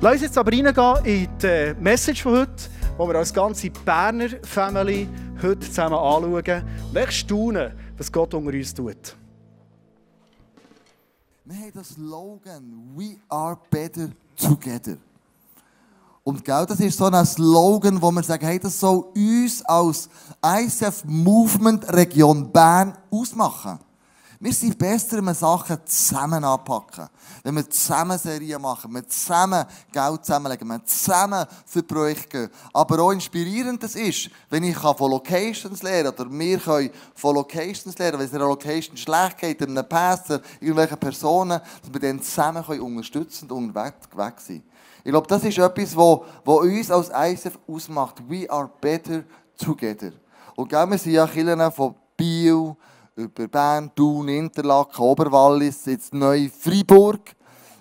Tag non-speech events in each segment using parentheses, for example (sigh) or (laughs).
Lass uns jetzt aber reingehen in die Message von heute, wo wir als ganze Berner Family heute zusammen anschauen und staunen, was Gott unter uns tut. Wir haben das Slogan «We are better together». Und genau das ist so ein Slogan, wo wir sagen, hey, das soll uns als ICF Movement Region Bern ausmachen. Wir sind besser, wenn wir Sachen zusammen anpacken. Wenn wir zusammen Serien machen, wenn wir zusammen Geld zusammenlegen, wenn wir zusammen für Projekte gehen. Aber auch inspirierend das ist, wenn ich von Locations lernen oder wir können von Locations lernen, wenn es in einer Location schlecht geht, einem Pastor, irgendwelchen Personen, dass wir dann zusammen können unterstützend unterwegs sein Ich glaube, das ist etwas, was, was uns als ISF ausmacht. We are better together. Und gell, wir sind ja Kirchen von Bio, über Bern, Thun, Interlaken, Oberwallis, jetzt neu Freiburg.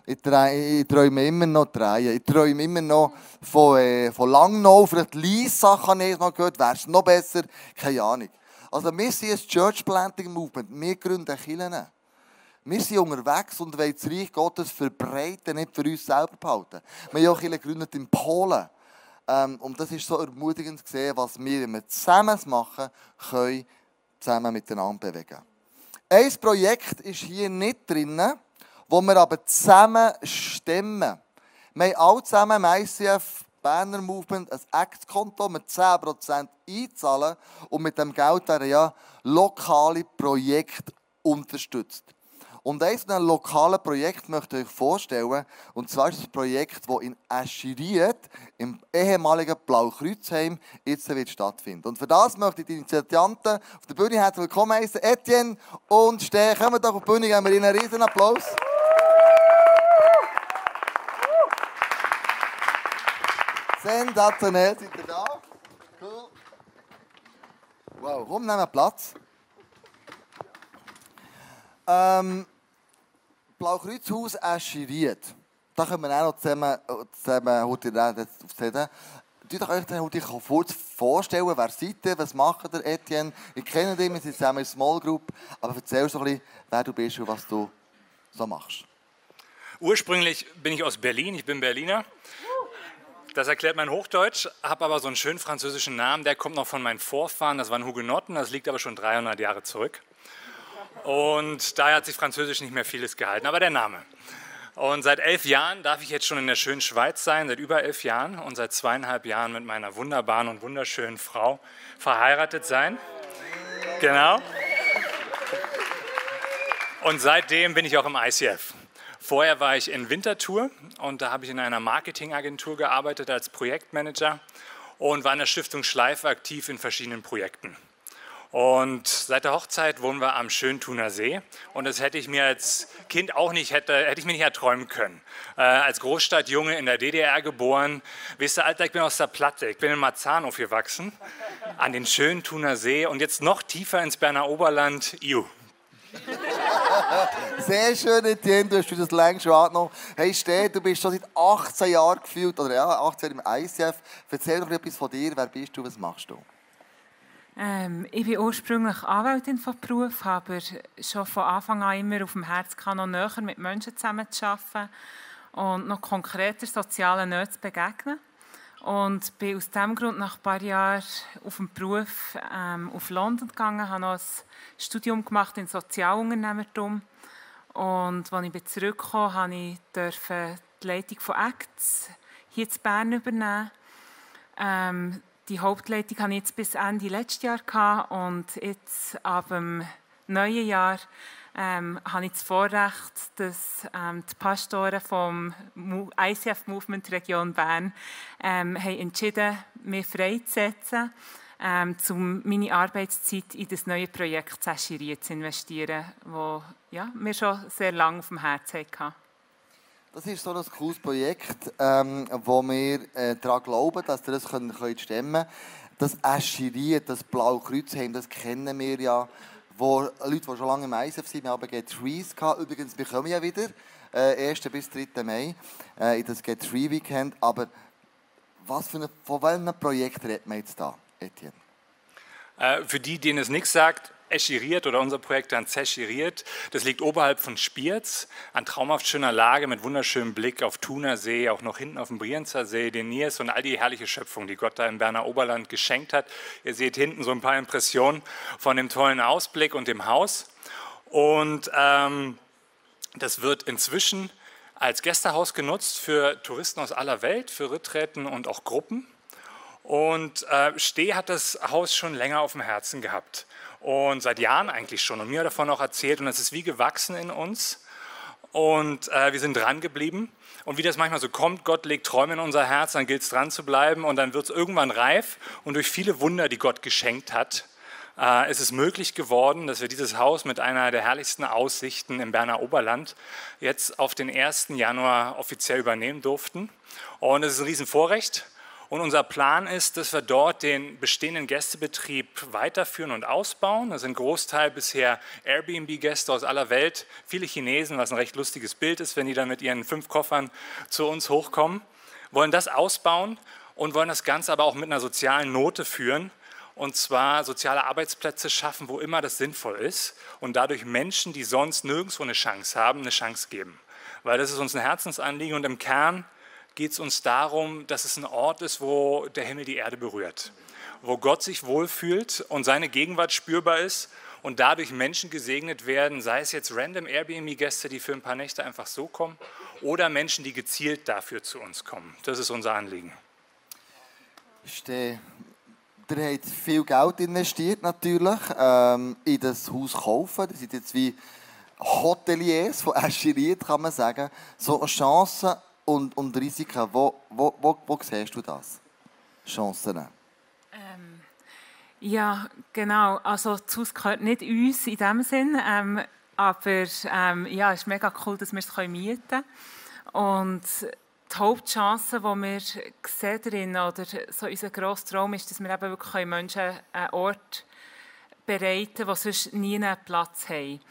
Ich, träume immer noch drehen. Ich träume immer noch von, äh, von Langnau. Vielleicht Lisa kann ich noch gehört. Wäre es noch besser? Keine Ahnung. Also wir sind ein Church Planting Movement. Wir gründen Kirchen. Wir sind unterwegs und wollen das Reich Gottes verbreiten, nicht für uns selber behalten. Wir haben auch Kirchen gegründet in Polen. Ähm, und das ist so ermutigend zu sehen, was wir, wenn wir zusammen machen, können zusammen miteinander bewegen. Ein Projekt ist hier nicht drin, wo wir aber zusammen stemmen. Wir haben alle zusammen im ICF Banner Movement ein Act-Konto mit 10% einzahlen und mit dem Geld werden ja lokale Projekte unterstützt. Und eines dieser lokalen Projekte möchte ich euch vorstellen. Und zwar ist das Projekt, das in Aschiriet, im ehemaligen Blaukreuzheim, jetzt wird stattfinden. Und für das möchte ich die Initianten auf der Bühne herzlich willkommen heißen. Etienne und Steh, kommen doch auf die Bühne, geben wir ihnen einen riesen Applaus. Sensationell, sind ihr da? Cool. Wow, komm, nehmen Platz. Ähm, Blaukreuzhaus Aschiriet. Da können wir auch noch zusammen, zusammen heute aufzählen. Du doch euch dann kurz vorstellen, wer seid ihr, was macht ihr, Etienne? Ich kenne dich, wir sind zusammen in Small Group, aber erzähl so ein bisschen, wer du bist und was du so machst. Ursprünglich bin ich aus Berlin, ich bin Berliner. Das erklärt mein Hochdeutsch, habe aber so einen schönen französischen Namen, der kommt noch von meinen Vorfahren, das waren Hugenotten, das liegt aber schon 300 Jahre zurück. Und daher hat sich Französisch nicht mehr vieles gehalten, aber der Name. Und seit elf Jahren darf ich jetzt schon in der schönen Schweiz sein, seit über elf Jahren und seit zweieinhalb Jahren mit meiner wunderbaren und wunderschönen Frau verheiratet sein. Genau. Und seitdem bin ich auch im ICF. Vorher war ich in Winterthur und da habe ich in einer Marketingagentur gearbeitet als Projektmanager und war in der Stiftung Schleife aktiv in verschiedenen Projekten. Und seit der Hochzeit wohnen wir am Schönthuner See. Und das hätte ich mir als Kind auch nicht, hätte, hätte ich mir nicht erträumen können. Äh, als Großstadtjunge in der DDR geboren. Wisst ihr, Alter, ich bin aus der Platte. Ich bin in Marzahn aufgewachsen. An den Schönthuner See. Und jetzt noch tiefer ins Berner Oberland. Iu. Sehr schön, Etienne, du hast das längst schon angenommen. Hey, Steh, du bist schon seit 18 Jahren gefühlt, oder ja, 18 Jahre im ICF. Erzähl doch etwas von dir. Wer bist du, was machst du? Ähm, ich bin ursprünglich Anwältin von Beruf, aber schon von Anfang an immer auf dem Herz kann, noch näher mit Menschen zusammenzuarbeiten und noch konkreter sozialen Nöten zu begegnen. Und bin aus diesem Grund nach ein paar Jahren auf dem Beruf ähm, auf London gegangen, habe noch ein Studium gemacht in Sozialunternehmertum. Und als ich zurückkam, durfte ich die Leitung von Acts hier in Bern übernehmen. Ähm, die Hauptleitung hatte ich jetzt bis Ende letztes Jahr und jetzt ab dem neuen Jahr ähm, habe ich das Vorrecht, dass ähm, die Pastoren vom ICF Movement Region Bern ähm, haben entschieden, mich freizusetzen, ähm, um meine Arbeitszeit in das neue Projekt Zäschirier zu investieren, das ja, mir schon sehr lange auf dem Herzen hatte. Das ist so ein cooles Projekt, ähm, wo wir äh, daran glauben, dass wir das können, können stemmen können. Das Aschiriet, das Blaue Kreuzheim, das kennen wir ja. Wo Leute, die schon lange im ISF sind, haben Get Trees gehabt. Übrigens, wir kommen ja wieder, äh, 1. bis 3. Mai, äh, in das Get Tree Weekend. Aber was für eine, von welchem Projekt redet man jetzt da, Etienne? Äh, für die, denen es nichts sagt, Eschiriert oder unser Projekt dann Zeschiriert. Das liegt oberhalb von Spiez, an traumhaft schöner Lage mit wunderschönem Blick auf Thunersee, auch noch hinten auf dem Brienzer See, den Niers und all die herrliche Schöpfung, die Gott da im Berner Oberland geschenkt hat. Ihr seht hinten so ein paar Impressionen von dem tollen Ausblick und dem Haus. Und ähm, das wird inzwischen als Gästehaus genutzt für Touristen aus aller Welt, für Ritträten und auch Gruppen. Und äh, Steh hat das Haus schon länger auf dem Herzen gehabt und seit Jahren eigentlich schon und mir davon auch erzählt und es ist wie gewachsen in uns und äh, wir sind dran geblieben. Und wie das manchmal so kommt, Gott legt Träume in unser Herz, dann gilt es dran zu bleiben und dann wird es irgendwann reif und durch viele Wunder, die Gott geschenkt hat, äh, ist es möglich geworden, dass wir dieses Haus mit einer der herrlichsten Aussichten im Berner Oberland jetzt auf den 1. Januar offiziell übernehmen durften. Und es ist ein Riesenvorrecht. Und unser Plan ist, dass wir dort den bestehenden Gästebetrieb weiterführen und ausbauen. Das sind Großteil bisher Airbnb-Gäste aus aller Welt, viele Chinesen, was ein recht lustiges Bild ist, wenn die dann mit ihren fünf Koffern zu uns hochkommen. Wollen das ausbauen und wollen das Ganze aber auch mit einer sozialen Note führen. Und zwar soziale Arbeitsplätze schaffen, wo immer das sinnvoll ist und dadurch Menschen, die sonst nirgendwo eine Chance haben, eine Chance geben. Weil das ist uns ein Herzensanliegen und im Kern geht es uns darum, dass es ein Ort ist, wo der Himmel die Erde berührt, wo Gott sich wohlfühlt und seine Gegenwart spürbar ist und dadurch Menschen gesegnet werden, sei es jetzt random Airbnb-Gäste, die für ein paar Nächte einfach so kommen, oder Menschen, die gezielt dafür zu uns kommen. Das ist unser Anliegen. Stehe. Ihr habt viel Geld investiert natürlich ähm, in das Haus kaufen. Das sind jetzt wie Hoteliers von Aschiriert, kann man sagen. So Chancen und, und Risiken, wo, wo, wo, wo siehst du das? Chancen? Ähm, ja, genau. Also das Haus gehört nicht uns in dem Sinn, ähm, aber ähm, ja, es ist mega cool, dass wir es mieten können. Und die Hauptchance, die wir sehen darin, oder so unser grosser Traum ist, dass wir eben wirklich Menschen einen Ort bereiten können, wo sonst nie einen Platz haben.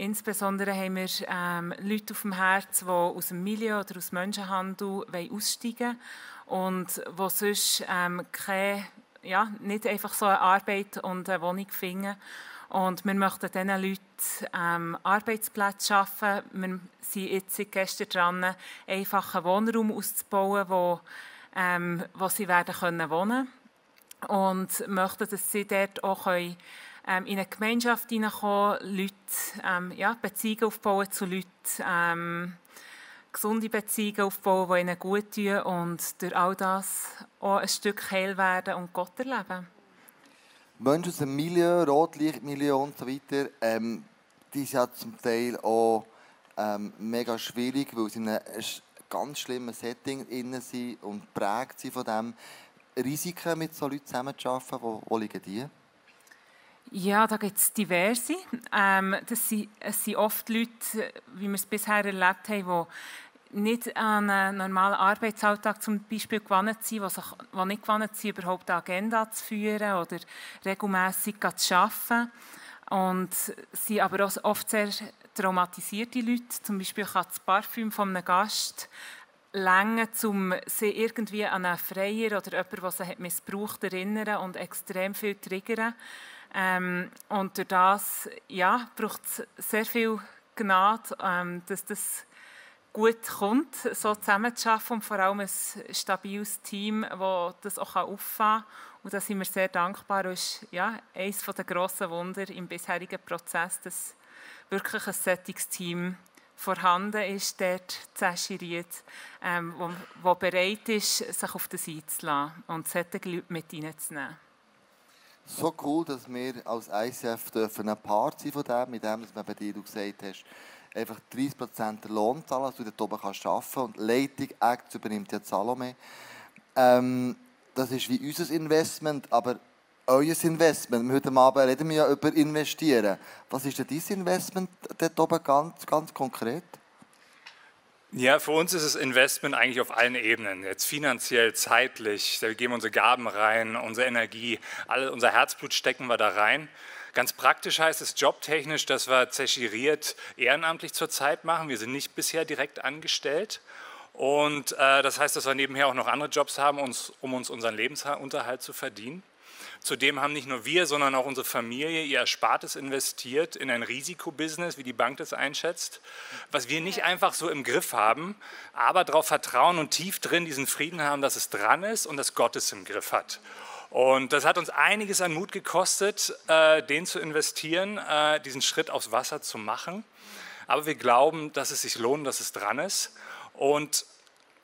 Insbesondere haben wir ähm, Leute auf dem Herz, die aus dem Milieu oder aus Menschenhandel aussteigen wollen und die sonst ähm, keine, ja, nicht einfach so eine Arbeit und eine Wohnung finden. Und wir möchten diesen Leuten ähm, Arbeitsplätze schaffen. Wir sind jetzt gestern dran, einfach einen Wohnraum auszubauen, wo, ähm, wo sie werden können wohnen können. Und möchten, dass sie dort auch können, ähm, in eine Gemeinschaft hineinkommen, Leute, ähm, ja, Beziehungen aufbauen zu Leuten, ähm, gesunde Beziehungen aufbauen, die ihnen gut tun und durch all das auch ein Stück heil werden und Gott erleben. Menschen aus dem Milieu, Rotlichtmilieu und so weiter, ähm, die sind ja zum Teil auch ähm, mega schwierig, weil sie in einem ganz schlimmen Setting innen sind und prägt sind von dem. Risiken mit so Leuten zusammenzuarbeiten, wo, wo liegen die? Ja, da gibt es diverse. Ähm, das sind, es sind oft Leute, wie wir es bisher erlebt haben, die nicht an einen normalen Arbeitsalltag zum Beispiel gewohnt sind, die, sich, die nicht gewohnt sind, überhaupt eine Agenda zu führen oder regelmässig zu arbeiten. Und sind aber auch oft sehr traumatisierte Leute. Zum Beispiel kann das Parfüm von einem Gast länger, um sie irgendwie an einen Freier oder jemanden, der sie missbraucht erinnern und extrem viel triggern. Ähm, und durch das ja, braucht es sehr viel Gnade, ähm, dass das gut kommt, so zusammenzuarbeiten und vor allem ein stabiles Team, das das auch auffangen kann. Und da sind wir sehr dankbar. Das ist ja, eines der grossen Wunder im bisherigen Prozess, dass wirklich ein Settungsteam vorhanden ist, dort zäschiriert, ähm, wo, wo bereit ist, sich auf das einzulassen und solche Leute mit reinzunehmen so cool, dass wir als ICF dürfen ein Part sein von dem, mit dem, dass man bei dir du gesagt hast, einfach 30% der Lohn zahlen, dass du dort oben kannst arbeiten und Leitung, Act übernimmt ja Salome. Ähm, das ist wie unser Investment, aber euer Investment. Heute Abend reden wir ja über Investieren. Was ist denn dein Investment dort oben ganz, ganz konkret? Ja, für uns ist das Investment eigentlich auf allen Ebenen. Jetzt finanziell, zeitlich, da geben unsere Gaben rein, unsere Energie, alle, unser Herzblut stecken wir da rein. Ganz praktisch heißt es jobtechnisch, dass wir zechiriert ehrenamtlich zurzeit machen. Wir sind nicht bisher direkt angestellt. Und äh, das heißt, dass wir nebenher auch noch andere Jobs haben, uns, um uns unseren Lebensunterhalt zu verdienen. Zudem haben nicht nur wir, sondern auch unsere Familie ihr Erspartes investiert in ein Risikobusiness, wie die Bank das einschätzt, was wir nicht einfach so im Griff haben, aber darauf vertrauen und tief drin diesen Frieden haben, dass es dran ist und dass Gott es im Griff hat. Und das hat uns einiges an Mut gekostet, äh, den zu investieren, äh, diesen Schritt aufs Wasser zu machen. Aber wir glauben, dass es sich lohnt, dass es dran ist und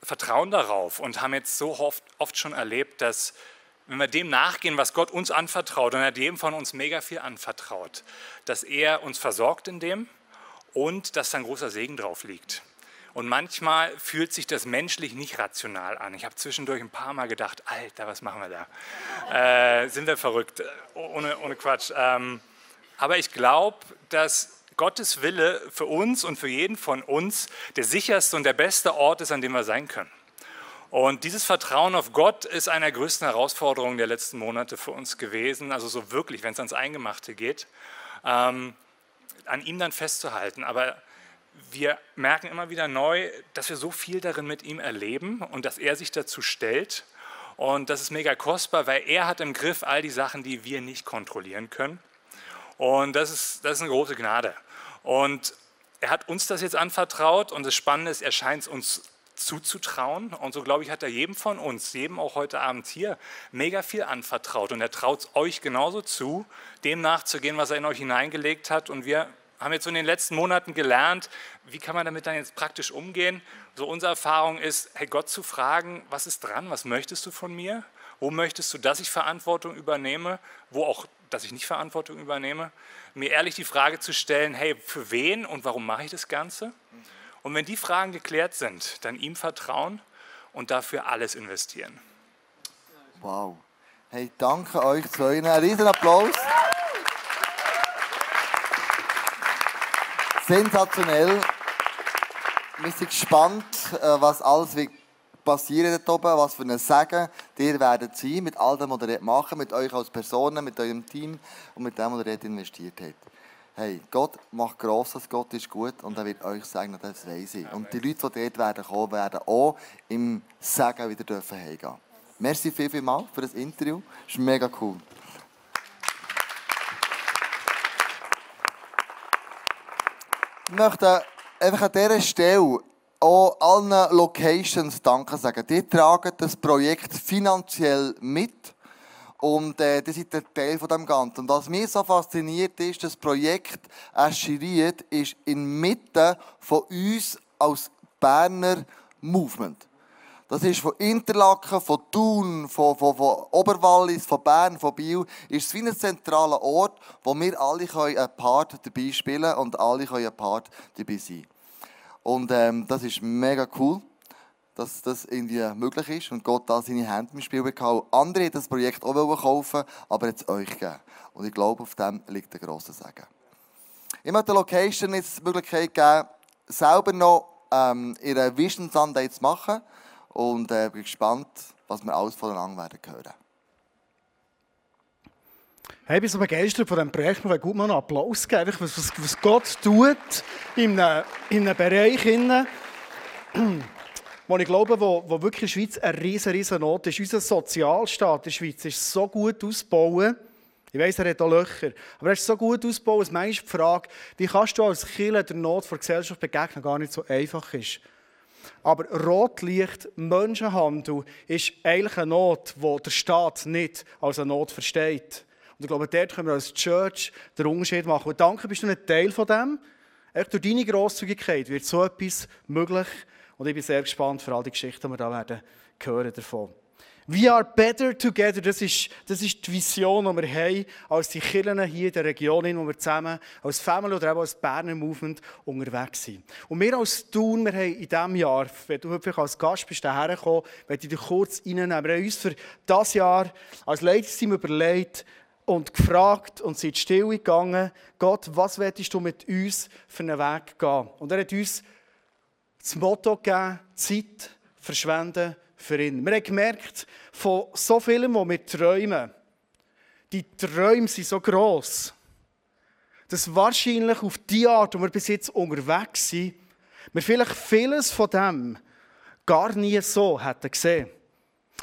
vertrauen darauf und haben jetzt so oft, oft schon erlebt, dass wenn wir dem nachgehen, was Gott uns anvertraut, und er jedem von uns mega viel anvertraut, dass er uns versorgt in dem und dass da ein großer Segen drauf liegt. Und manchmal fühlt sich das menschlich nicht rational an. Ich habe zwischendurch ein paar Mal gedacht, Alter, was machen wir da? Äh, sind wir verrückt? Ohne, ohne Quatsch. Ähm, aber ich glaube, dass Gottes Wille für uns und für jeden von uns der sicherste und der beste Ort ist, an dem wir sein können. Und dieses Vertrauen auf Gott ist eine der größten Herausforderungen der letzten Monate für uns gewesen. Also so wirklich, wenn es ans Eingemachte geht, ähm, an ihm dann festzuhalten. Aber wir merken immer wieder neu, dass wir so viel darin mit ihm erleben und dass er sich dazu stellt. Und das ist mega kostbar, weil er hat im Griff all die Sachen, die wir nicht kontrollieren können. Und das ist, das ist eine große Gnade. Und er hat uns das jetzt anvertraut und das Spannende ist, er scheint es uns zuzutrauen. Und so glaube ich, hat er jedem von uns, jedem auch heute Abend hier, mega viel anvertraut. Und er traut es euch genauso zu, dem nachzugehen, was er in euch hineingelegt hat. Und wir haben jetzt in den letzten Monaten gelernt, wie kann man damit dann jetzt praktisch umgehen. So unsere Erfahrung ist, hey Gott zu fragen, was ist dran, was möchtest du von mir? Wo möchtest du, dass ich Verantwortung übernehme? Wo auch, dass ich nicht Verantwortung übernehme? Mir ehrlich die Frage zu stellen, hey, für wen und warum mache ich das Ganze? Und wenn die Fragen geklärt sind, dann ihm vertrauen und dafür alles investieren. Wow. Hey, danke euch zwei. Einen riesen Applaus. Sensationell. Wir sind gespannt, äh, was alles wird passieren dort oben, was für ein Segen ihr werdet sein mit all dem, was ihr machen mit euch als Personen, mit eurem Team und mit dem, was ihr investiert habt. Hey, Gott macht Grosses, Gott ist gut und er wird euch sagen, das weiß ich. Und die Leute, die dort werden kommen, werden auch im Segen wieder dürfen heimgehen. Merci viel, viel mal für das Interview. Das ist mega cool. Ich möchte einfach an dieser Stelle auch allen Locations Danke sagen. Die tragen das Projekt finanziell mit. Und äh, das ist der Teil von dem Ganzen. Und was mich so fasziniert ist, das Projekt Aschiriet ist inmitten von uns als Berner Movement. Das ist von Interlaken, von Thun, von, von, von Oberwallis, von Bern, von Biel. Ist wie ein zentraler Ort, wo wir alle einen Part dabei spielen können und alle einen Part dabei sein Und ähm, das ist mega cool dass das irgendwie möglich ist und Gott da seine Hände im Spiel bekam. Andere haben das Projekt auch kaufen aber jetzt euch gegeben. Und ich glaube, auf dem liegt der grosse Segen. Ich möchte der Location jetzt die Möglichkeit geben, selber noch ähm, ihre Vision Sunday zu machen. Und äh, bin gespannt, was wir alles voneinander werden hören. Hey, ich bin so begeistert von diesem Projekt. Ich will gut mal einen Applaus geben, was, was, Gott tut in einem, in einem Bereich. Innen (clears throat) wo ich glaube, wo, wo wirklich in der Schweiz eine riesen, riesen Not ist. Unser Sozialstaat in der Schweiz ist so gut ausgebaut. Ich weiss, er hat auch Löcher. Aber er ist so gut ausgebaut, dass manchmal die Frage, wie kannst du als Kirche der Not der Gesellschaft begegnen, gar nicht so einfach ist. Aber Rotlicht, Menschenhandel ist eigentlich eine Not, die der Staat nicht als eine Not versteht. Und ich glaube, dort können wir als Church den Unterschied machen. Und danke, bist du ein Teil von dem. Echt durch deine Grosszügigkeit wird so etwas möglich. Und ich bin sehr gespannt für all die Geschichten, die wir da werden hören davon. We are better together. Das ist, das ist die Vision, die wir haben, als die Kirchen hier in der Region, wo wir zusammen als Family oder auch als Berner Movement unterwegs sind. Und wir als Thun, wir haben in diesem Jahr, wenn du heute als Gast bist, hierher gekommen, möchte ich dich kurz reinnehmen. Wir haben uns für dieses Jahr als Leitungsteam überlegt und gefragt und sind still gegangen, Gott, was willst du mit uns für einen Weg gehen? Und er hat uns das Motto gegeben, Zeit verschwenden für ihn. Wir haben gemerkt, von so vielem, was wir träumen, die Träume sind so gross, dass wahrscheinlich auf die Art, wo wir bis jetzt unterwegs sind, wir vielleicht vieles von dem gar nie so hätten gesehen.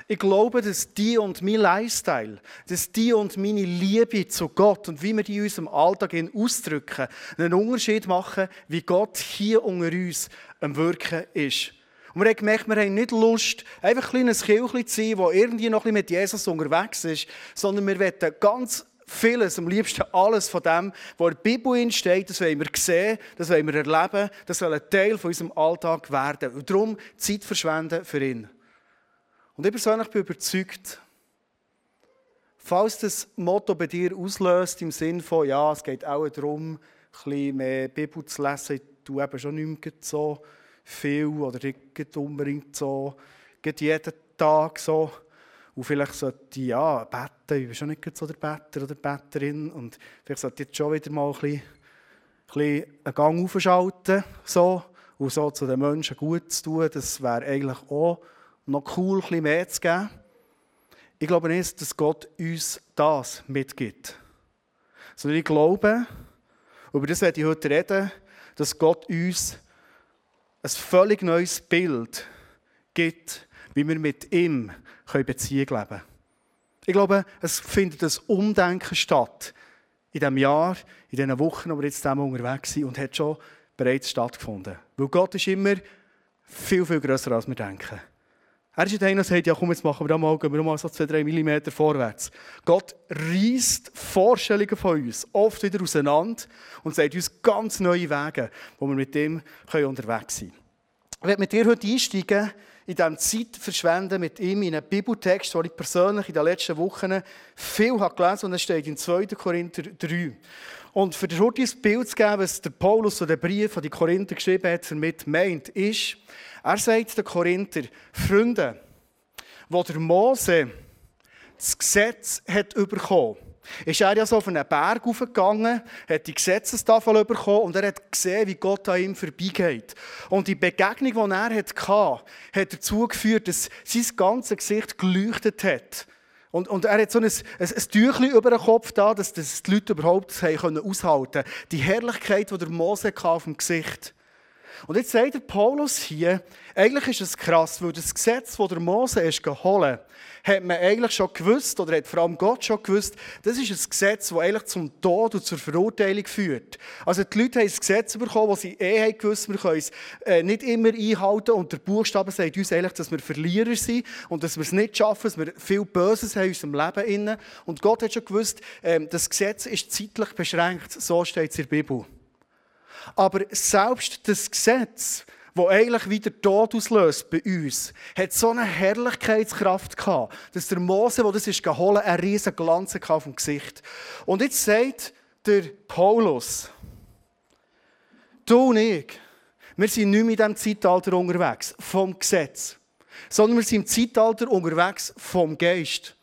Ich glaube, dass die und mein Lifestyle, dass die und meine Liebe zu Gott und wie wir die in unserem Alltag ausdrücken, einen Unterschied machen, wie Gott hier unter uns am Wirken ist. Und wir haben gemerkt, wir haben nicht Lust, einfach ein kleines Kirchchen zu sein, das irgendwie noch mit Jesus unterwegs ist, sondern wir wollen ganz vieles, am liebsten alles von dem, was in der Bibel steht, das wollen wir sehen, das wollen wir erleben, das soll ein Teil von unserem Alltag werden. Und darum Zeit verschwenden für ihn. Und ich persönlich bin überzeugt, falls das Motto bei dir auslöst, im Sinn von, ja, es geht auch darum, ein bisschen mehr Bibel zu lesen, du eben schon nicht mehr so viel oder nicht unbedingt so, jeden Tag so. Und vielleicht sollte ich ja beten, ich bin schon nicht so der Better oder Betterin. Und vielleicht sollte ich jetzt schon wieder mal ein bisschen, ein bisschen einen Gang aufschalten. So, und so zu den Menschen gut zu tun. Das wäre eigentlich auch noch cool, bisschen mehr zu geben. Ich glaube nicht, dass Gott uns das mitgibt. Sondern ich glaube, über das werde ich heute reden, dass Gott uns ein völlig neues Bild gibt, wie wir mit ihm Beziehung leben können. Ich glaube, es findet ein Umdenken statt in diesem Jahr, in diesen Wochen, wo wir jetzt zusammen unterwegs sind und hat schon bereits stattgefunden. Weil Gott ist immer viel, viel grösser, als wir denken. Er ist einer, der sagt, ja komm, jetzt machen wir da mal, gehen wir mal so 2-3 mm vorwärts. Gott reißt Vorstellungen von uns oft wieder auseinander und sagt uns ganz neue Wege, wo wir mit dem unterwegs sein können. Ich werde mit dir heute einsteigen in diesem Zeit verschwenden mit ihm in einem Bibeltext, den ich persönlich in den letzten Wochen viel habe gelesen und es steht in 2. Korinther 3. Und für heute ein Bild zu geben, was der Paulus so den Brief an die Korinther geschrieben hat, damit meint, ist, er sagt den Korinther, Freunde, wo der Mose das Gesetz hat bekommen ist er ja so auf einen Berg aufgegangen, hat die Gesetzestafel bekommen und er hat gesehen, wie Gott an ihm vorbeigeht. Und die Begegnung, die er hatte, hat dazu geführt, dass sein ganzes Gesicht geleuchtet hat. Und, und er hat so ein, ein, ein Tüchlein über den Kopf da, dass, dass die Leute überhaupt haben aushalten können. Die Herrlichkeit, die der Mose auf dem Gesicht und jetzt sagt der Paulus hier, eigentlich ist es krass, weil das Gesetz, das der Mose ist geholt, hat man eigentlich schon gewusst, oder hat vor allem Gott schon gewusst, das ist ein Gesetz, das eigentlich zum Tod und zur Verurteilung führt. Also die Leute haben ein Gesetz bekommen, wo sie eh haben gewusst, wir können es äh, nicht immer einhalten und der Buchstabe sagt uns eigentlich, dass wir Verlierer sind und dass wir es nicht schaffen, dass wir viel Böses haben in unserem Leben. Innen. Und Gott hat schon gewusst, ähm, das Gesetz ist zeitlich beschränkt, so steht es in der Bibel. Aber selbst das Gesetz, das eigentlich wieder Tod auslöst bei uns, hat so eine Herrlichkeitskraft gehabt, dass der Mose, der das ist geholt, einen riesen Glanz auf dem Gesicht. Und jetzt sagt der Paulus, du und ich, wir sind nicht mehr in diesem Zeitalter unterwegs, vom Gesetz, sondern wir sind im Zeitalter unterwegs vom Geist.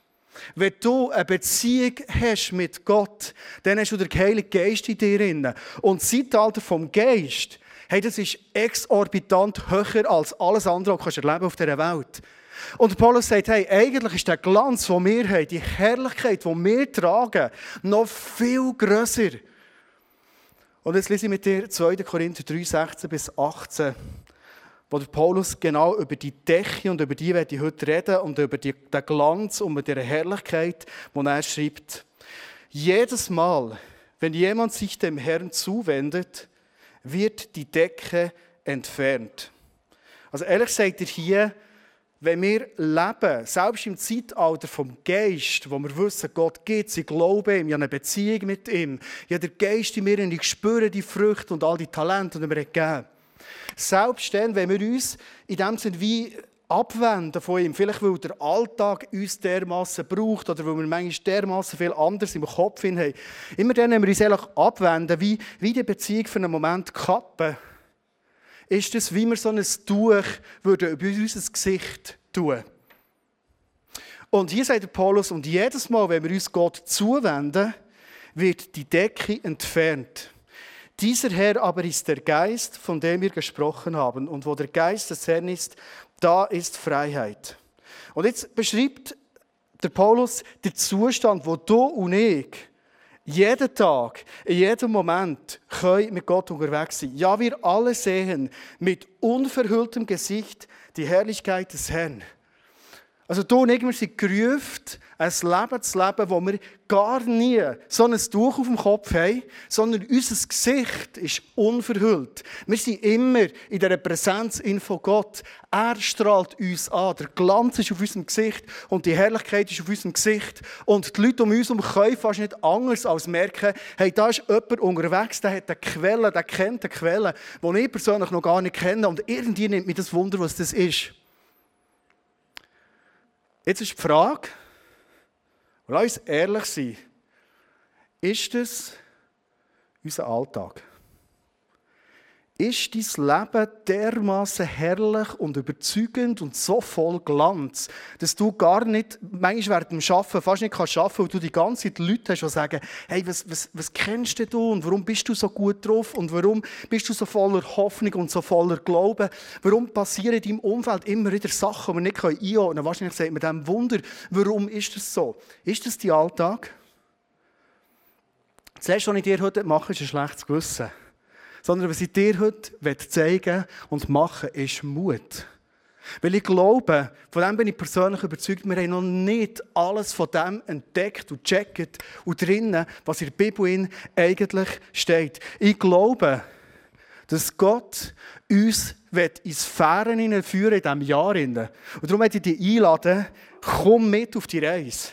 Wenn du eine Beziehung hast mit Gott, dann hast du den Heiligen Geist in dir drin. Und das Zeitalter vom Geist, hey, das ist exorbitant höher als alles andere, was du erleben auf dieser Welt. Und Paulus sagt, hey, eigentlich ist der Glanz, den wir haben, die Herrlichkeit, die wir tragen, noch viel grösser. Und jetzt lese ich mit dir 2. Korinther 3, 16 bis 18 wo der Paulus genau über die Decke und über die werde ich heute reden und über die, den Glanz und über die Herrlichkeit, wo er schreibt. Jedes Mal, wenn jemand sich dem Herrn zuwendet, wird die Decke entfernt. Also ehrlich sagt er hier, wenn wir leben, selbst im Zeitalter vom Geist, wo wir wissen, Gott gibt, sie glauben ihm, ich habe eine Beziehung mit ihm, ich habe den Geist in mir und ich spüre die Früchte und all die Talente, die er mir gegeben selbst dann, wenn wir uns in dem Sinne wie abwenden von ihm, vielleicht weil der Alltag uns dermaßen braucht oder weil wir manchmal dermaßen viel anderes im Kopf haben, immer dann, wenn wir uns ehrlich abwenden, wie, wie die Beziehung für einen Moment kappen, ist es, wie wir so ein Tuch würde über unser Gesicht tun. Und hier sagt Paulus, und jedes Mal, wenn wir uns Gott zuwenden, wird die Decke entfernt. Dieser Herr aber ist der Geist, von dem wir gesprochen haben. Und wo der Geist des Herrn ist, da ist Freiheit. Und jetzt beschreibt der Paulus den Zustand, wo du und ich jeden Tag, in jedem Moment können mit Gott unterwegs sein. Ja, wir alle sehen mit unverhülltem Gesicht die Herrlichkeit des Herrn. Also du und ich, wir sind gerufen, ein Leben zu leben, wo wir gar nie so ein Tuch auf dem Kopf haben, sondern unser Gesicht ist unverhüllt. Wir sind immer in dieser Präsenz von Gott. Er strahlt uns an. Der Glanz ist auf unserem Gesicht und die Herrlichkeit ist auf unserem Gesicht. Und die Leute um uns herum können fast nicht anders als merken, hey, da ist jemand unterwegs, der hat eine Quelle, der kennt eine Quelle, die ich persönlich noch gar nicht kenne. Und irgendwie nimmt mich das Wunder, was das ist. Jetzt ist die Frage, lass uns ehrlich sein, ist das unser Alltag? Ist dein Leben dermaßen herrlich und überzeugend und so voll Glanz, dass du gar nicht, manchmal während dem Arbeiten fast nicht kannst arbeiten, weil du die ganze Zeit Leute hast, die sagen, hey, was, was, was kennst du und warum bist du so gut drauf und warum bist du so voller Hoffnung und so voller Glauben? Warum passieren in deinem Umfeld immer wieder Sachen, die wir nicht einordnen können? Wahrscheinlich sagt man dem Wunder, warum ist das so? Ist das dein Alltag? Das Erste, was ich dir heute mache, ist ein schlechtes Gewissen sondern was ich dir heute zeigen und machen ist Mut. Weil ich glaube, von dem bin ich persönlich überzeugt, wir haben noch nicht alles von dem entdeckt und checkt und drinnen, was in der Bibel eigentlich steht. Ich glaube, dass Gott uns in Sphären führen in diesem Jahr. Und darum möchte ich dich einladen, komm mit auf die Reise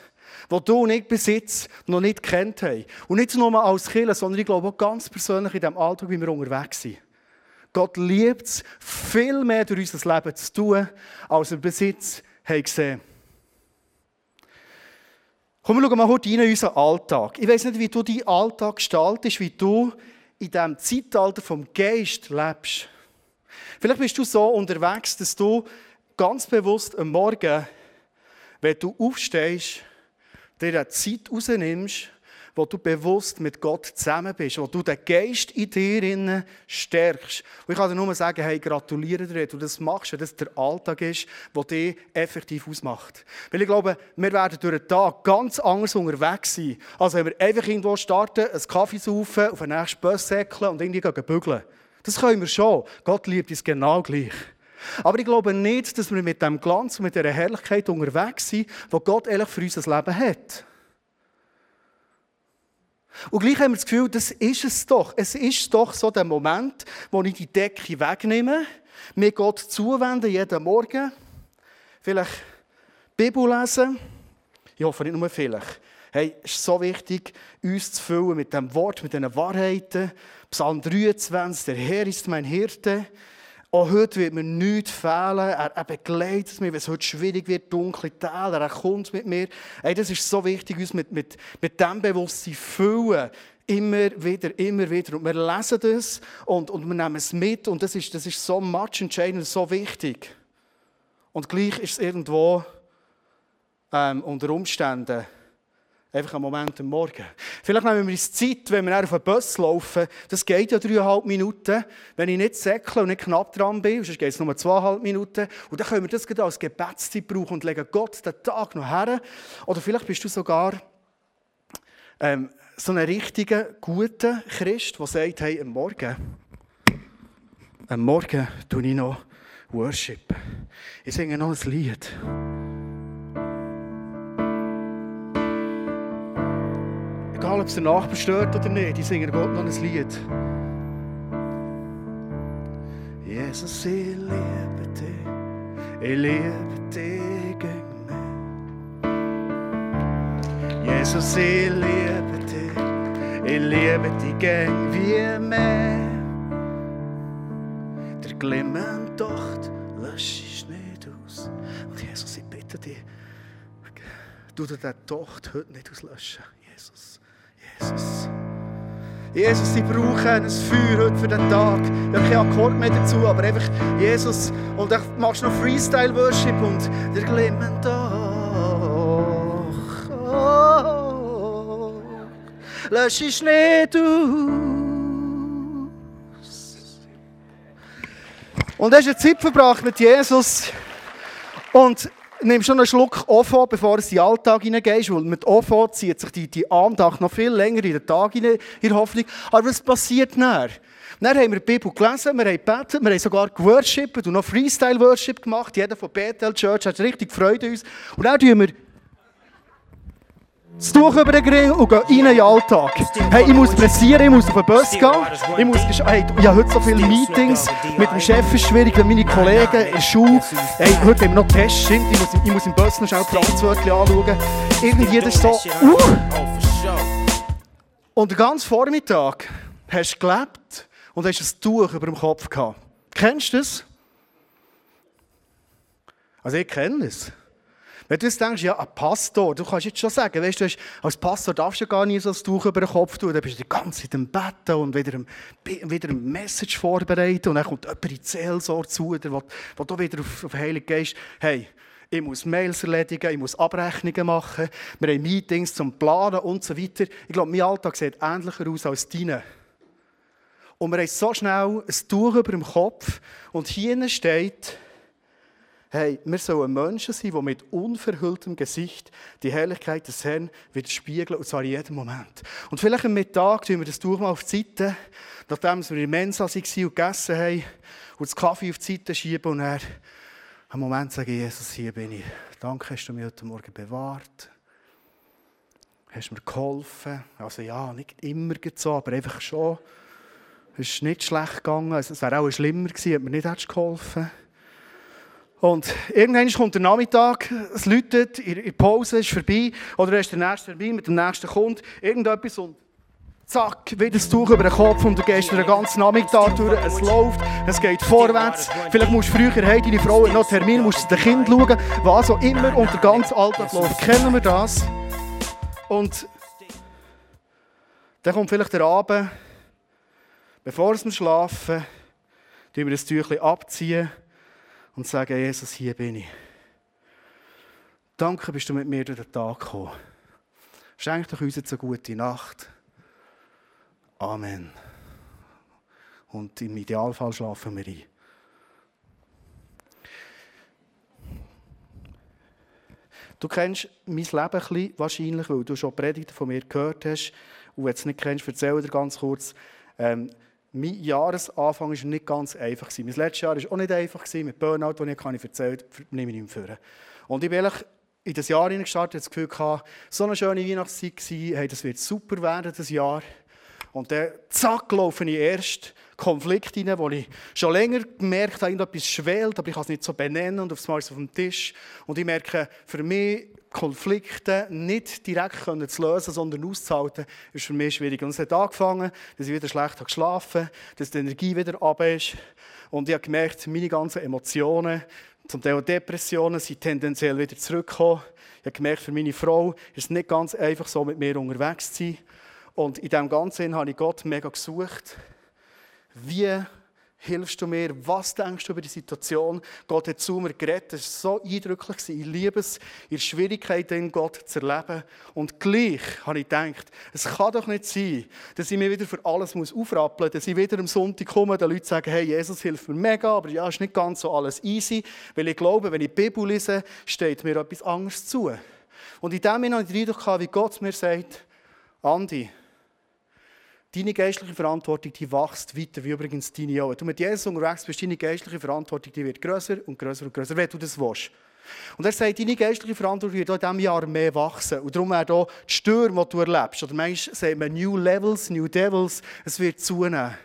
die du und ich bis jetzt noch nicht kennt haben. Und nicht nur als Kirche, sondern ich glaube auch ganz persönlich in dem Alltag, wie wir unterwegs sind. Gott liebt es, viel mehr durch unser Leben zu tun, als wir bis jetzt haben gesehen Komm, wir schauen mal heute in unseren Alltag. Ich weiß nicht, wie du deinen Alltag gestaltest, wie du in diesem Zeitalter vom Geist lebst. Vielleicht bist du so unterwegs, dass du ganz bewusst am Morgen, wenn du aufstehst, dir eine Zeit rausnimmst, wo du bewusst mit Gott zusammen bist, wo du den Geist in dir stärkst. Und ich kann dir nur sagen, hey, gratuliere dir, du das machst, wenn das der Alltag ist, der dich effektiv ausmacht. Weil ich glaube, wir werden durch den Tag ganz anders unterwegs sein, als wenn wir einfach irgendwo starten, einen Kaffee saufen, auf den nächsten Bus säckeln und irgendwie bügeln. Das können wir schon. Gott liebt uns genau gleich. Aber ich glaube nicht, dass wir mit dem Glanz und mit dieser Herrlichkeit unterwegs sind, die Gott ehrlich für unser Leben hat. Und gleich haben wir das Gefühl, das ist es doch. Es ist doch so der Moment, wo ich die Decke wegnehme, mir Gott zuwende, jeden Morgen, vielleicht Bibel lesen. Ich hoffe nicht nur vielleicht. Hey, es ist so wichtig, uns zu füllen mit dem Wort, mit diesen Wahrheiten. Psalm 23, der Herr ist mein Hirte. Auch heute wird mir nichts fehlen. Er, er begleitet mich, wenn es heute schwierig wird, dunkle Täler. Er kommt mit mir. Hey, das ist so wichtig, uns mit, mit, mit dem Bewusstsein füllen. Immer wieder, immer wieder. Und wir lesen das und, und wir nehmen es mit. Und das ist, das ist so much entscheidend, so wichtig. Und gleich ist es irgendwo ähm, unter Umständen Einfach einen Moment am Morgen. Vielleicht nehmen wir uns Zeit, wenn wir auf den Bus laufen. Das geht ja dreieinhalb Minuten. Wenn ich nicht säckle und nicht knapp dran bin, sonst geht es nur zweieinhalb Minuten. Und dann können wir das als Gebetszeit brauchen und legen Gott den Tag noch her. Oder vielleicht bist du sogar ähm, so ein richtiger, guter Christ, der sagt, hey, am Morgen, am Morgen tue ich noch Worship. Ich singe noch ein Lied. Egal, ob es der Nachbar stört oder nicht, die singen Gott noch ein Lied. Jesus, ich liebe dich, ich liebe dich gegen mich. Jesus, ich liebe dich, ich liebe dich gegen wie mehr. Der glimmende Docht löscht ich nicht aus. Und Jesus, ich bitte dich, du dir den Docht heute nicht auslöschen. Jesus. Jesus, ich brauche ein Feuer heute für den Tag. Ich habe keinen Akkord mehr dazu, aber einfach Jesus. Und dann machst du noch Freestyle-Worship und der glimmen doch. Lösch ich nicht aus. Und er hast eine Zeit verbracht mit Jesus. Und nimm schon einen Schluck Ofo, bevor du in den Alltag hineingehst, weil mit Ofo zieht sich die, die Andacht noch viel länger in den Tag hinein, in Hoffnung. Aber was passiert dann? Dann haben wir die Bibel gelesen, wir haben gebetet, wir haben sogar geworshipped und noch Freestyle-Worship gemacht. Jeder von Bethel Church hat richtig Freude an uns. Und dann tun wir das Tuch über den Grill und gehen rein in den Alltag. Hey, ich muss pressieren, ich muss auf den Bus gehen. Ich, muss, hey, ich habe heute so viele Meetings. Mit dem Chef ist es schwierig, wenn meine Kollegen in der Schule... Hey, heute haben wir noch Tests, stimmt. Ich muss, ich muss im Bus noch schnell die Franzwörtchen anschauen. Irgendwie, das ist so... Uh. Und den ganzen Vormittag hast du gelebt und hast ein Tuch über dem Kopf gehabt. Kennst du das? Also ich kenne es. Wenn du jetzt denkst, ja, ein Pastor, du kannst jetzt schon sagen, weißt du, als Pastor darfst du gar nie so ein Tuch über den Kopf tun, dann bist du die ganze Zeit im Bett und wieder ein, wieder ein Message vorbereiten und dann kommt jemand in die Seelsorge zu, der, wo, du wieder auf, auf Heilig Geist, hey, ich muss Mails erledigen, ich muss Abrechnungen machen, wir haben Meetings zum Planen und so weiter. Ich glaube, mein Alltag sieht ähnlicher aus als deine. Und wir haben so schnell ein Tuch über dem Kopf und hier steht, Hey, wir sollen Menschen sein, die mit unverhülltem Gesicht die Herrlichkeit des Herrn widerspiegeln, und zwar in jedem Moment. Und vielleicht am Mittag tun wir das Tuch mal auf die Seite, nachdem wir in der Mensa waren und gegessen haben, und das Kaffee auf die Seite schieben und dann einen Moment sagen, Jesus, hier bin ich. Danke, hast du mich heute Morgen bewahrt. Hast mir geholfen. Also ja, nicht immer so, aber einfach schon. Es ist nicht schlecht gegangen. Es wäre auch schlimmer gewesen, hätte mir nicht geholfen hättest. Und irgendwann kommt der Nachmittag, es läutet, die Pause ist vorbei, oder er ist der nächste vorbei mit dem nächsten Kunden, irgendetwas und zack, wieder das Tuch über den Kopf und du gehst den ganzen Nachmittag durch, es läuft, es geht vorwärts. Vielleicht musst du früher, hey, deine Frau noch Termin, musst du das Kind schauen, was auch immer und der ganze Alltag läuft. Kennen wir das? Und dann kommt vielleicht der Abend, bevor wir schlafen, tun wir das Tüchlein abziehen und sagen, Jesus, hier bin ich. Danke, bist du mit mir durch den Tag gekommen. Schenk doch uns jetzt eine gute Nacht. Amen. Und im Idealfall schlafen wir ein. Du kennst mein Leben ein bisschen, wahrscheinlich, weil du schon Predigten von mir gehört hast. Und wenn du es nicht kennst, erzähl dir ganz kurz. Ähm, mein Jahresanfang war nicht ganz einfach. Mein letztes Jahr war auch nicht einfach, mit Burnout, das ich, ich erzählt habe, nehme ich nicht mehr Und ich bin in das Jahr gestartet, das Gefühl gehabt, so eine schöne Weihnachtszeit war, hey, das wird super werden, das Jahr. Und dann, zack, laufe ich erst Konflikt rein, wo ich schon länger gemerkt habe, irgendetwas schwelt, aber ich kann es nicht so benennen und auf dem Tisch. Und ich merke, für mich Konflikte nicht direkt zu lösen, sondern auszuhalten, ist für mich schwierig. Und es hat angefangen, dass ich wieder schlecht geschlafen habe, dass die Energie wieder ab ist. Und ich habe gemerkt, meine ganzen Emotionen, zum Teil Depressionen, sind tendenziell wieder zurückgekommen. Ich habe gemerkt, für meine Frau ist es nicht ganz einfach, so mit mir unterwegs zu sein. Und in diesem Ganzen habe ich Gott mega gesucht. Wie hilfst du mir? Was denkst du über die Situation? Gott hat zu mir geredet. Das war so eindrücklich. Ich liebe es, in Schwierigkeiten Gott zu erleben. Und gleich habe ich gedacht, es kann doch nicht sein, dass ich mich wieder für alles aufrappeln muss, dass ich wieder am Sonntag komme, den Leuten sagen, hey, Jesus hilft mir mega, aber ja, es ist nicht ganz so alles easy, weil ich glaube, wenn ich die Bibel lese, steht mir etwas anderes zu. Und in dem Moment habe ich den Eindruck, wie Gott mir sagt, Andi, Deine geistliche Verantwortung, die wächst weiter, wie übrigens deine auch. Wenn du mit Jesus unterwegs bist, deine geistliche Verantwortung, die wird grösser und grösser und grösser, wenn du das willst. Und er sagt, deine geistliche Verantwortung wird in diesem Jahr mehr wachsen. Und darum auch die Stürme, die du erlebst, oder manchmal sagt man New Levels, New Devils, es wird zunehmen.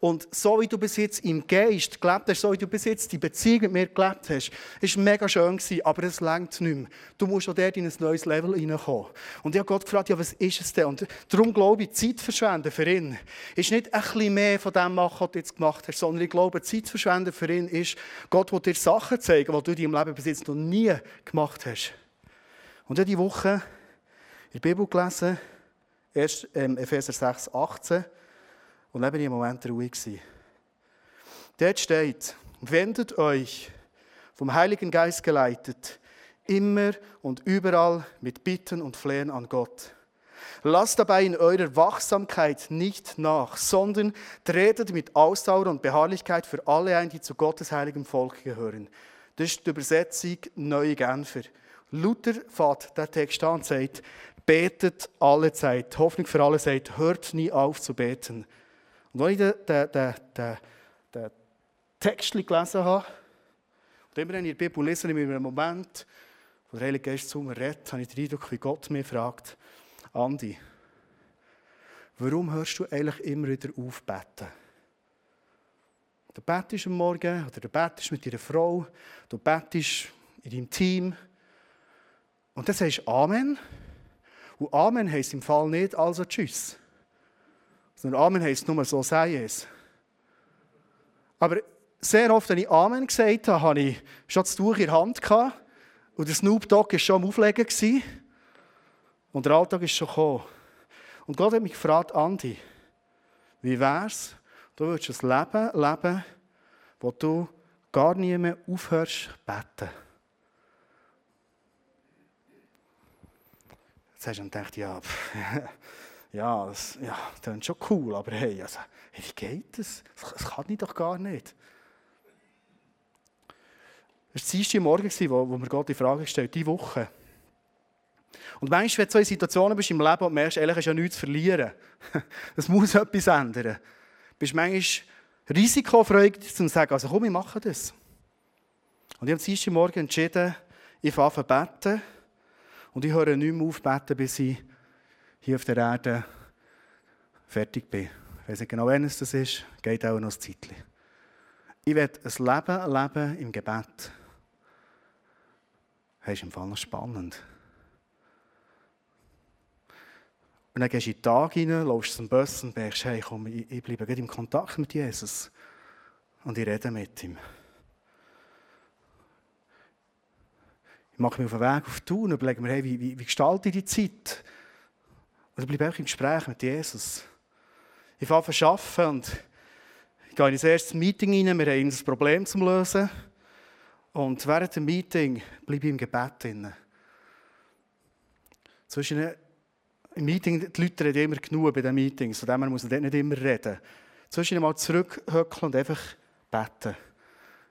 Und so wie du bis jetzt im Geist gelebt hast, so wie du bis jetzt die Beziehung mit mir gelebt hast, ist mega schön gewesen, aber es längt nicht mehr. Du musst auch dort in ein neues Level hineinkommen. Und ich habe Gott gefragt, ja, was ist es denn? Und darum glaube ich, Zeit verschwenden für ihn ist nicht ein bisschen mehr von dem machen, was du jetzt gemacht hast, sondern ich glaube, Zeit verschwenden für ihn ist, Gott will dir Sachen zeigen, die du in deinem Leben bis jetzt noch nie gemacht hast. Und ich habe diese Woche in der Bibel gelesen, erst ähm, Epheser 6, 18, und dann bin ich im Moment ruhig. Dort steht, wendet euch, vom Heiligen Geist geleitet, immer und überall mit Bitten und Flehen an Gott. Lasst dabei in eurer Wachsamkeit nicht nach, sondern tretet mit Ausdauer und Beharrlichkeit für alle ein, die zu Gottes heiligem Volk gehören. Das ist die Übersetzung Neue Genfer. Luther fährt der Text an und sagt, betet alle Zeit. Hoffnung für alle sagt, hört nie auf zu beten. Und als ich den, den, den, den, Text gelesen habe, und immer wenn ich die Bibel lese, in einem Moment, wo der Heilige Geist zu mir redet, habe ich den Eindruck, wie Gott mich fragt, Andi, warum hörst du eigentlich immer wieder auf beten? Du betest am Morgen oder du betest mit deiner Frau, du betest in deinem Team und dann sagst du Amen. Und Amen heisst im Fall nicht also Tschüss. Sondern Amen heisst nur so sei es. Aber sehr oft, wenn ich Amen gesagt habe, hatte ich schon das Tuch in der Hand gehabt, und der Snoop Dogg war schon am Auflegen. Gewesen, und der Alltag ist schon gekommen. Und Gott hat mich gefragt, Andi, wie wär's, du würdest ein Leben leben, wo du gar nie mehr aufhörst beten. Jetzt hast du gedacht, ja, pff, ja, das ja, das ist schon cool, aber hey, also, hey, wie geht das? Das kann ich doch gar nicht. Das war der Morgen, wo, wo mir Gott die Frage gestellt diese Woche. Und manchmal, wenn du so in Situationen bist im Leben und merkst, ehrlich ist ja nichts zu verlieren, (laughs) das muss etwas ändern, bist du manchmal risikofreudig, um zu sagen, also komm, wir machen das. Und ich habe am Morgen entschieden, ich fange an beten und ich höre nicht mehr auf beten, bis ich hier auf der Erde fertig bin. Ich weiß nicht genau, wann es das ist, geht auch noch ein Zeitchen. Ich werde ein Leben leben im Gebet. Das ist im Fall noch spannend. Und dann gehst du in den Tag hinein, läufst zum Bus und denkst, hey, komm, ich, bleibe in Kontakt mit Jesus. Und ich rede mit ihm. Ich mache mich auf den Weg auf Tun und überlege mir, hey, wie, wie, wie gestalte ich die Zeit? Ich bleibe auch im Gespräch mit Jesus. Ich fange an arbeiten und gehe in das erste Meeting rein, wir haben ein Problem zu lösen. Und während dem Meeting bleibe ich im Gebet drin. Zwischen im Meeting, die Leute reden immer genug bei den Meetings, von dem her muss man dort nicht immer reden. Zwischen mal zurückhöckeln und einfach beten.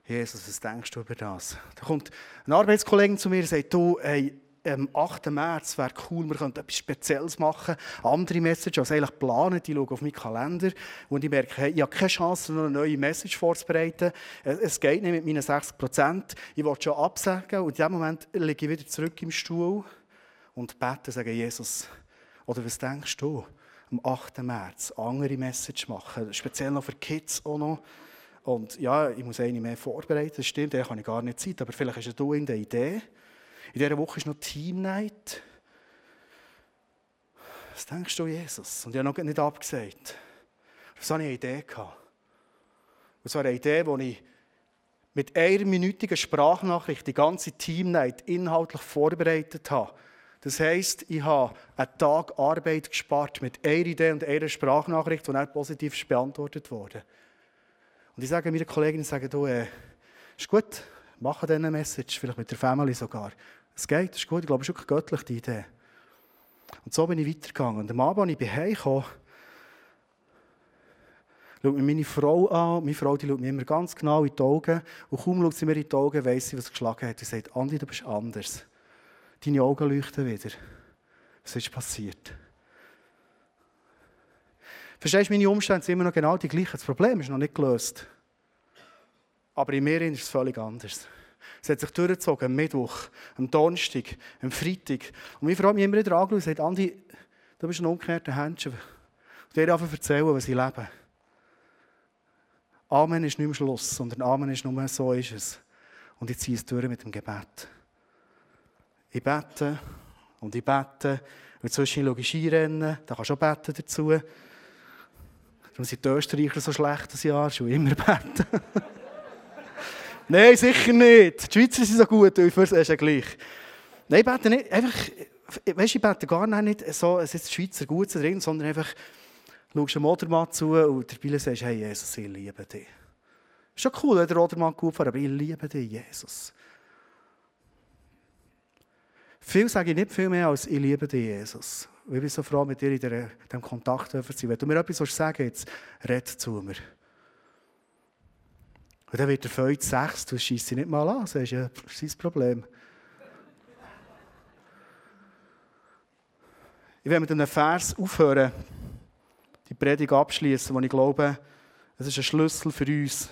Jesus, was denkst du über das? Da kommt ein Arbeitskollege zu mir und sagt, du, hey, am 8. März wäre cool, wir könnten etwas Spezielles machen. Andere Message als eigentlich planen, ich schaue auf meinen Kalender und ich merke, hey, ich habe keine Chance, noch eine neue Message vorzubereiten. Es geht nicht mit meinen 60 Prozent. Ich will schon absagen und in dem Moment lege ich wieder zurück im Stuhl und bete, sage, Jesus, oder was denkst du, am 8. März andere Message machen, speziell noch für Kids auch noch. Und ja, ich muss eine mehr vorbereiten, das stimmt, da habe ich gar nicht Zeit, aber vielleicht hast du eine Idee. In dieser Woche ist noch Team Night. Was denkst du, Jesus? Und ich habe noch nicht abgesagt. So eine Idee gehabt. Und zwar eine Idee, die ich mit einer minütigen Sprachnachricht die ganze Team Night inhaltlich vorbereitet habe. Das heisst, ich habe einen Tag Arbeit gespart mit einer Idee und einer Sprachnachricht, die dann positiv beantwortet wurde. Und ich sage meinen Kollegen, sage, du, äh, ist gut, mache diese Message, vielleicht mit der Family sogar. Es geht, das ist gut. Ich glaube, es ist wirklich göttlich, die Idee. Und so bin ich weitergegangen. Und am Abend, als ich bei Hause kam, schaut mir meine Frau an. Meine Frau die schaut mir immer ganz genau in die Augen. Und kaum schaut sie mir in die Augen, weiss sie, was geschlagen hat. Sie sagt, Andi, du bist anders. Deine Augen leuchten wieder. Was ist passiert? Verstehst du, meine Umstände sind immer noch genau die gleichen. Das Problem ist noch nicht gelöst. Aber in mir ist es völlig anders. Es hat sich durchgezogen, am Mittwoch, am Donnerstag, am Freitag. Und meine Frau hat mich immer wieder angeschaut und gesagt, Andi, du bist ein umgekehrter Händchen. Und dir einfach erzählen, was ich lebe. Amen ist nicht mehr Schluss, sondern Amen ist nur so ist es. Und ich ziehe es durch mit dem Gebet. Ich bete und ich bete. Und zwischen schaue ich Skirennen, da kannst du auch beten dazu. Darum sind die Österreicher so schlecht das Jahr, schon immer beten. (laughs) Nein, sicher nicht. Die Schweizer sind so gut, für ist ja gleich. Nein, ich bete nicht, einfach, weißt, ich bete gar nicht so, es ist Schweizer gut drin, sondern einfach, schaust dem Odermann zu und der Bille sagst, hey Jesus, ich liebe dich. Ist schon cool, wenn der Odermann gut fährt, aber ich liebe dich, Jesus. Viel sage ich nicht viel mehr als ich liebe dich, Jesus. Ich bin so froh, mit dir in diesem Kontakt zu sein. Wenn du mir etwas sagen willst, red zu mir. Und dann wird er fünf, sechs, du schießt sie nicht mal an, das ist ja sein Problem. Ich werde mit einem Vers aufhören, die Predigt abschließen, wo ich glaube, es ist ein Schlüssel für uns.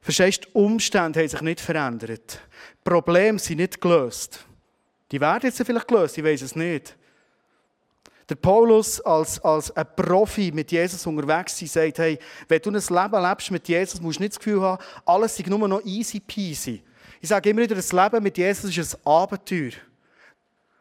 Verstehst du, die Umstände haben sich nicht verändert. Die Probleme sind nicht gelöst. Die werden jetzt vielleicht gelöst, ich weiß es nicht. Der Paulus als, als ein Profi mit Jesus unterwegs ist, sagt, hey, wenn du ein Leben lebst mit Jesus, musst du nicht das Gefühl haben, alles ist nur noch easy peasy. Ich sage immer wieder, das Leben mit Jesus ist ein Abenteuer.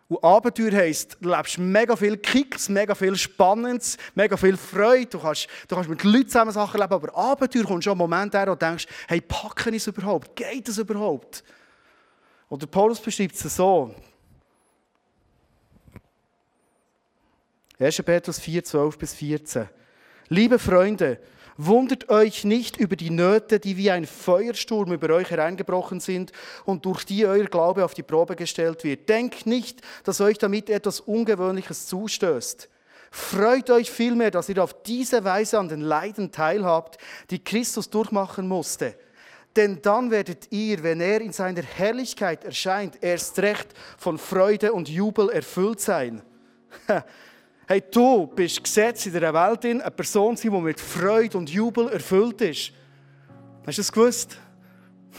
Und Abenteuer heisst, du lebst mega viel Kicks, mega viel Spannendes, mega viel Freude. Du kannst, du kannst mit Leuten zusammen Sachen leben, aber Abenteuer kommt schon ein Moment her, wo du denkst, hey, packen es überhaupt? Geht es überhaupt? Und der Paulus beschreibt es so. 1. Petrus 4, 12 bis 14. Liebe Freunde, wundert euch nicht über die Nöte, die wie ein Feuersturm über euch hereingebrochen sind und durch die euer Glaube auf die Probe gestellt wird. Denkt nicht, dass euch damit etwas Ungewöhnliches zustößt. Freut euch vielmehr, dass ihr auf diese Weise an den Leiden teilhabt, die Christus durchmachen musste. Denn dann werdet ihr, wenn er in seiner Herrlichkeit erscheint, erst recht von Freude und Jubel erfüllt sein. (laughs) Hey, du bist gesetzt in dieser Welt, eine Person die mit Freude und Jubel erfüllt ist. Hast du das gewusst?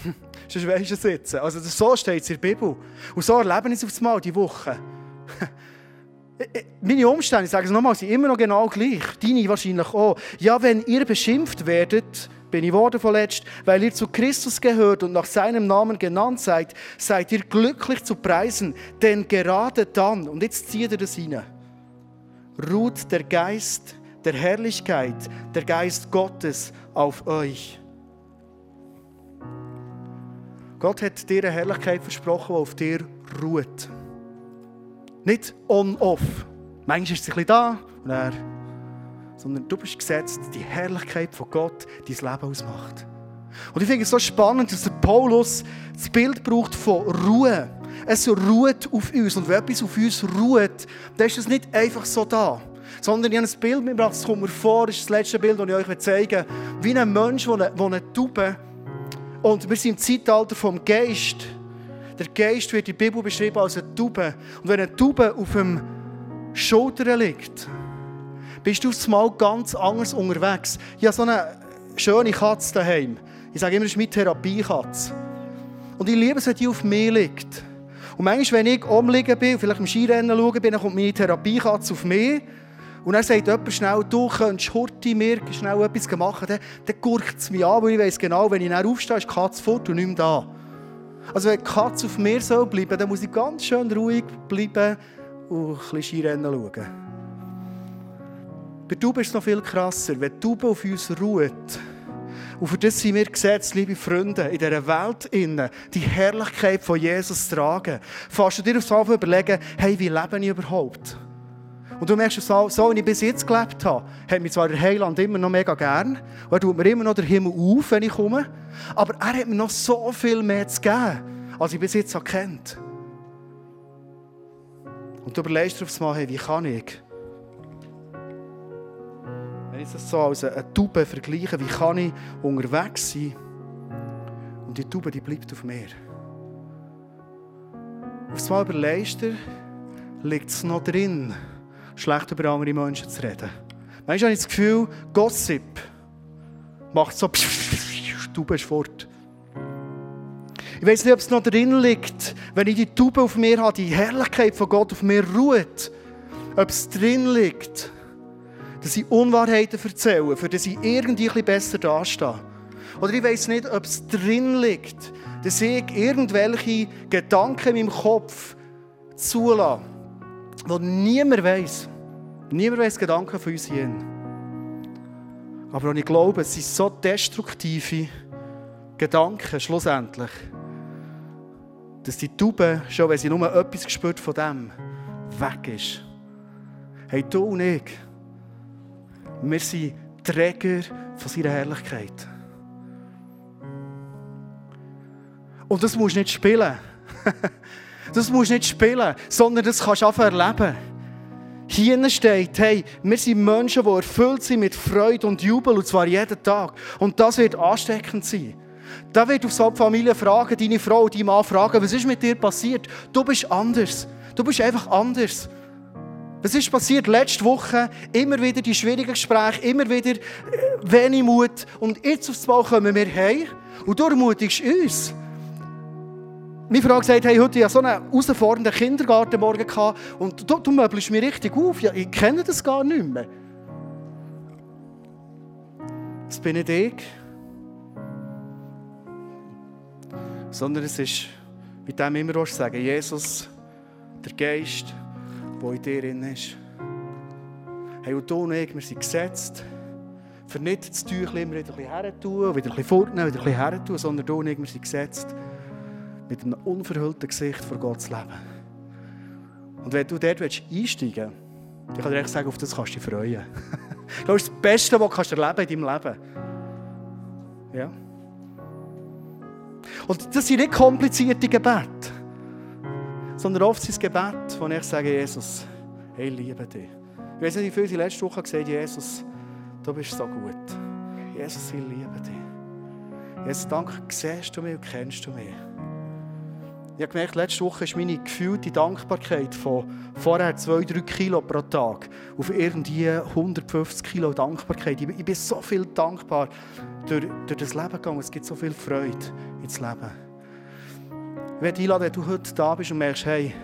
(laughs) Sonst weisst du es jetzt. Also so steht es in der Bibel. Und so erleben es aufs Mal, diese Woche. (laughs) Meine Umstände, ich sage es nochmal, sind immer noch genau gleich. Deine wahrscheinlich auch. Ja, wenn ihr beschimpft werdet, bin ich worden vorletzt, weil ihr zu Christus gehört und nach seinem Namen genannt seid, seid ihr glücklich zu preisen. Denn gerade dann, und jetzt zieht ihr das hinein, ruht der Geist der Herrlichkeit, der Geist Gottes auf euch. Gott hat dir eine Herrlichkeit versprochen, die auf dir ruht. Nicht on-off. Manchmal ist es ein bisschen da und er, sondern du bist gesetzt, die Herrlichkeit von Gott dein Leben ausmacht. Und ich finde es so spannend, dass der Paulus das Bild braucht von Ruhe. Es ruht auf uns. Und wenn etwas auf uns ruht, dann ist es nicht einfach so da. Sondern ich habe ein Bild mitgebracht, das kommt mir vor, das ist das letzte Bild, das ich euch zeigen will. Wie ein Mensch, der eine, eine Taube und wir sind im Zeitalter vom Geist. Der Geist wird in der Bibel beschrieben als eine Taube. Und wenn eine Taube auf dem Schulter liegt, bist du aufs Mal ganz anders unterwegs. Ich habe so eine schöne Katze daheim. Ich sage immer, das ist meine Therapiekatze. Und ich liebe es, wenn die auf mir liegt. Und manchmal, wenn ich umliegen bin, vielleicht im Skirennen schauen bin, dann kommt meine Therapiekatze auf mich. Und dann sagt jemand schnell, du könntest heute mir schnell etwas machen. Dann, dann gurkt es mich an, weil ich weiss genau, wenn ich dann aufstehe, ist die Katze fort und nicht mehr da. Also wenn die Katze auf mir soll bleiben, dann muss ich ganz schön ruhig bleiben und ein bisschen Skirennen schauen. Bei Tauben ist es noch viel krasser. Wenn die Taube auf uns ruht, und für das sind wir gesetzt, liebe Freunde, in dieser Welt innen, die Herrlichkeit von Jesus tragen. Fast du dir aufs Mal überlegen, hey, wie lebe ich überhaupt? Und du merkst, so, so wie ich bis jetzt gelebt habe, hat mich zwar der Heiland immer noch mega gern, und er tut mir immer noch den Himmel auf, wenn ich komme, aber er hat mir noch so viel mehr zu geben, als ich bis jetzt kennt. Und du überlegst dir aufs Mal, hey, wie kann ich ich das so als eine Taube vergleiche, wie kann ich unterwegs sein und die Taube, die bleibt auf mir. Aufs Mal überlegst du, liegt es noch drin, schlecht über andere Menschen zu reden. Manchmal habe ich das Gefühl, Gossip macht so, Taube ist fort. Ich weiß nicht, ob es noch drin liegt, wenn ich die Taube auf mir habe, die Herrlichkeit von Gott auf mir ruht, ob es drin liegt, dass ich Unwahrheiten erzähle, für dass ich irgendwie ein besser dastehe. Oder ich weiß nicht, ob es drin liegt, dass ich irgendwelche Gedanken in meinem Kopf zulasse, die niemand weiß. Niemand weiß Gedanken von uns hier. Aber ich glaube, es sind so destruktive Gedanken schlussendlich, dass die Taube, schon wenn sie nur etwas gespürt von dem, weg ist. Hey, du und ich, wir sind Träger von seiner Herrlichkeit. Und das musst du nicht spielen. (laughs) das musst du nicht spielen, sondern das kannst du einfach erleben. Hier steht, hey, wir sind Menschen, die erfüllt sind mit Freude und Jubel, und zwar jeden Tag. Und das wird ansteckend sein. Da wird auf so eine Familie fragen, deine Frau, deine Mann fragen, was ist mit dir passiert? Du bist anders. Du bist einfach anders. Was ist passiert letzte Woche? Immer wieder die schwierigen Gespräche, immer wieder äh, wenig Mut. Und jetzt aufs Mal kommen wir heim und du ermutigst uns. Meine Frau sagt, hey, heute hatte so einen herausfordernden Kindergarten morgen gehabt, und du, du möbelst mich richtig auf. Ja, ich kenne das gar nicht mehr. Das bin nicht ich. Sondern es ist, mit dem immer sagen, Jesus, der Geist, der in dir drin ist. Hey, und du und ich, wir sind gesetzt, für nicht das Tüchlein immer wieder ein herzutun, wieder ein bisschen fortnehmen, wieder ein bisschen herzutun, sondern du und ich, wir sind gesetzt, mit einem unverhüllten Gesicht vor Gott zu leben. Und wenn du dort einsteigen willst, dann kann ich dir sagen, auf das kannst du dich freuen. ich (laughs) das ist das Beste, was du erleben in deinem Leben. Ja. Und das sind nicht komplizierte Gebete, sondern oft sind es Gebete, wo ich sage, Jesus, ich liebe dich. Ich weiß nicht, wie viele letzte Woche gesagt Jesus, du bist so gut. Jesus, ich liebe dich. Jesus, danke, siehst du mich und kennst du mich. Ich habe gemerkt, letzte Woche ist meine gefühlte Dankbarkeit von vorher 2-3 Kilo pro Tag auf irgendwie 150 Kilo Dankbarkeit. Ich bin so viel dankbar durch, durch das Leben gegangen. Es gibt so viel Freude ins Leben. Ich werde einladen, wenn du heute da bist und merkst, hey,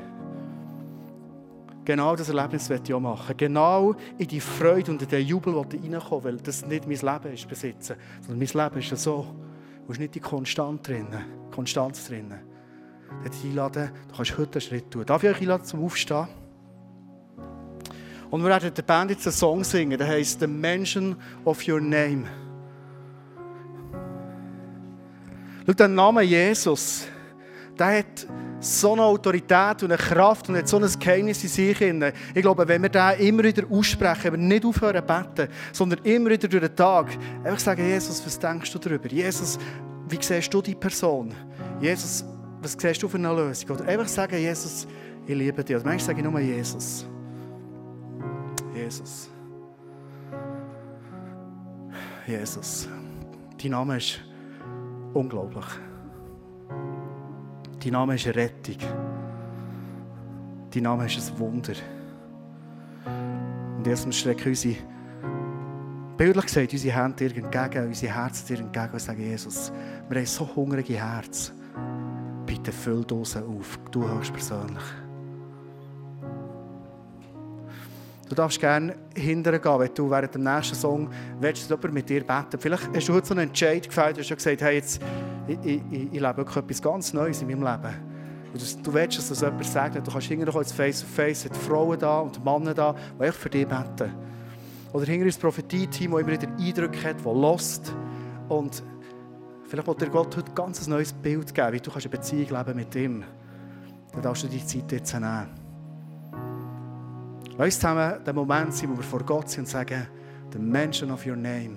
genau das Erlebnis werde ich auch machen. Genau in die Freude und in den Jubel, wo du reinkommen weil das nicht mein Leben ist, besitzen. Sondern mein Leben ist ja so. Du hast nicht die Konstanz drinnen, Konstanz drinnen dich einladen, du kannst heute einen Schritt tun. Darf ich euch einladen zum Aufstehen? Und wir werden der Band jetzt einen Song singen, der heißt The Mention of Your Name. Schau, der Name Jesus, der hat so eine Autorität und eine Kraft und hat so ein Geheimnis in sich. Ich glaube, wenn wir den immer wieder aussprechen, wir nicht aufhören zu beten, sondern immer wieder durch den Tag, einfach sagen, Jesus, was denkst du darüber? Jesus, wie siehst du die Person? Jesus, was siehst du für eine Lösung? Oder einfach sagen, Jesus, ich liebe dich. Oder manchmal sage ich nur Jesus. Jesus. Jesus. Dein Name ist unglaublich. Dein Name ist Rettung. Dein Name ist ein Wunder. Und Jesus streckt unsere, bildlich gesagt, unsere Hände dir entgegen, unsere Herzen dir entgegen und sagen, Jesus, wir haben so hungrige Herzen bitte füll die Dose auf. Du persönlich. Du darfst gerne hinterher gehen, wenn du während dem nächsten Song willst, mit dir beten Vielleicht hast du heute so einen Entscheid gefällt, du hast gesagt, hey, jetzt, ich, ich, ich lebe etwas ganz Neues in meinem Leben. Und du willst, dass das jemand sagt, du kannst hinterher ins Face-to-Face, hat Frauen da und Männer da, die echt für dich beten. Oder hinterher das Prophetie-Team, das immer wieder Eindrücke hat, das lost und Vielleicht will dir Gott heute ganz ein neues Bild geben, wie du eine Beziehung leben mit ihm. Dann darfst du die Zeit jetzt nehmen. Lass uns zusammen den Moment sein, wo wir vor Gott sind und sagen, the mention of your name,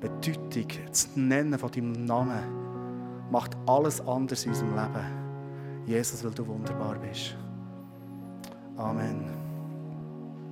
Bedeutung, das Nennen von deinem Namen, macht alles anders in unserem Leben. Jesus, weil du wunderbar bist. Amen.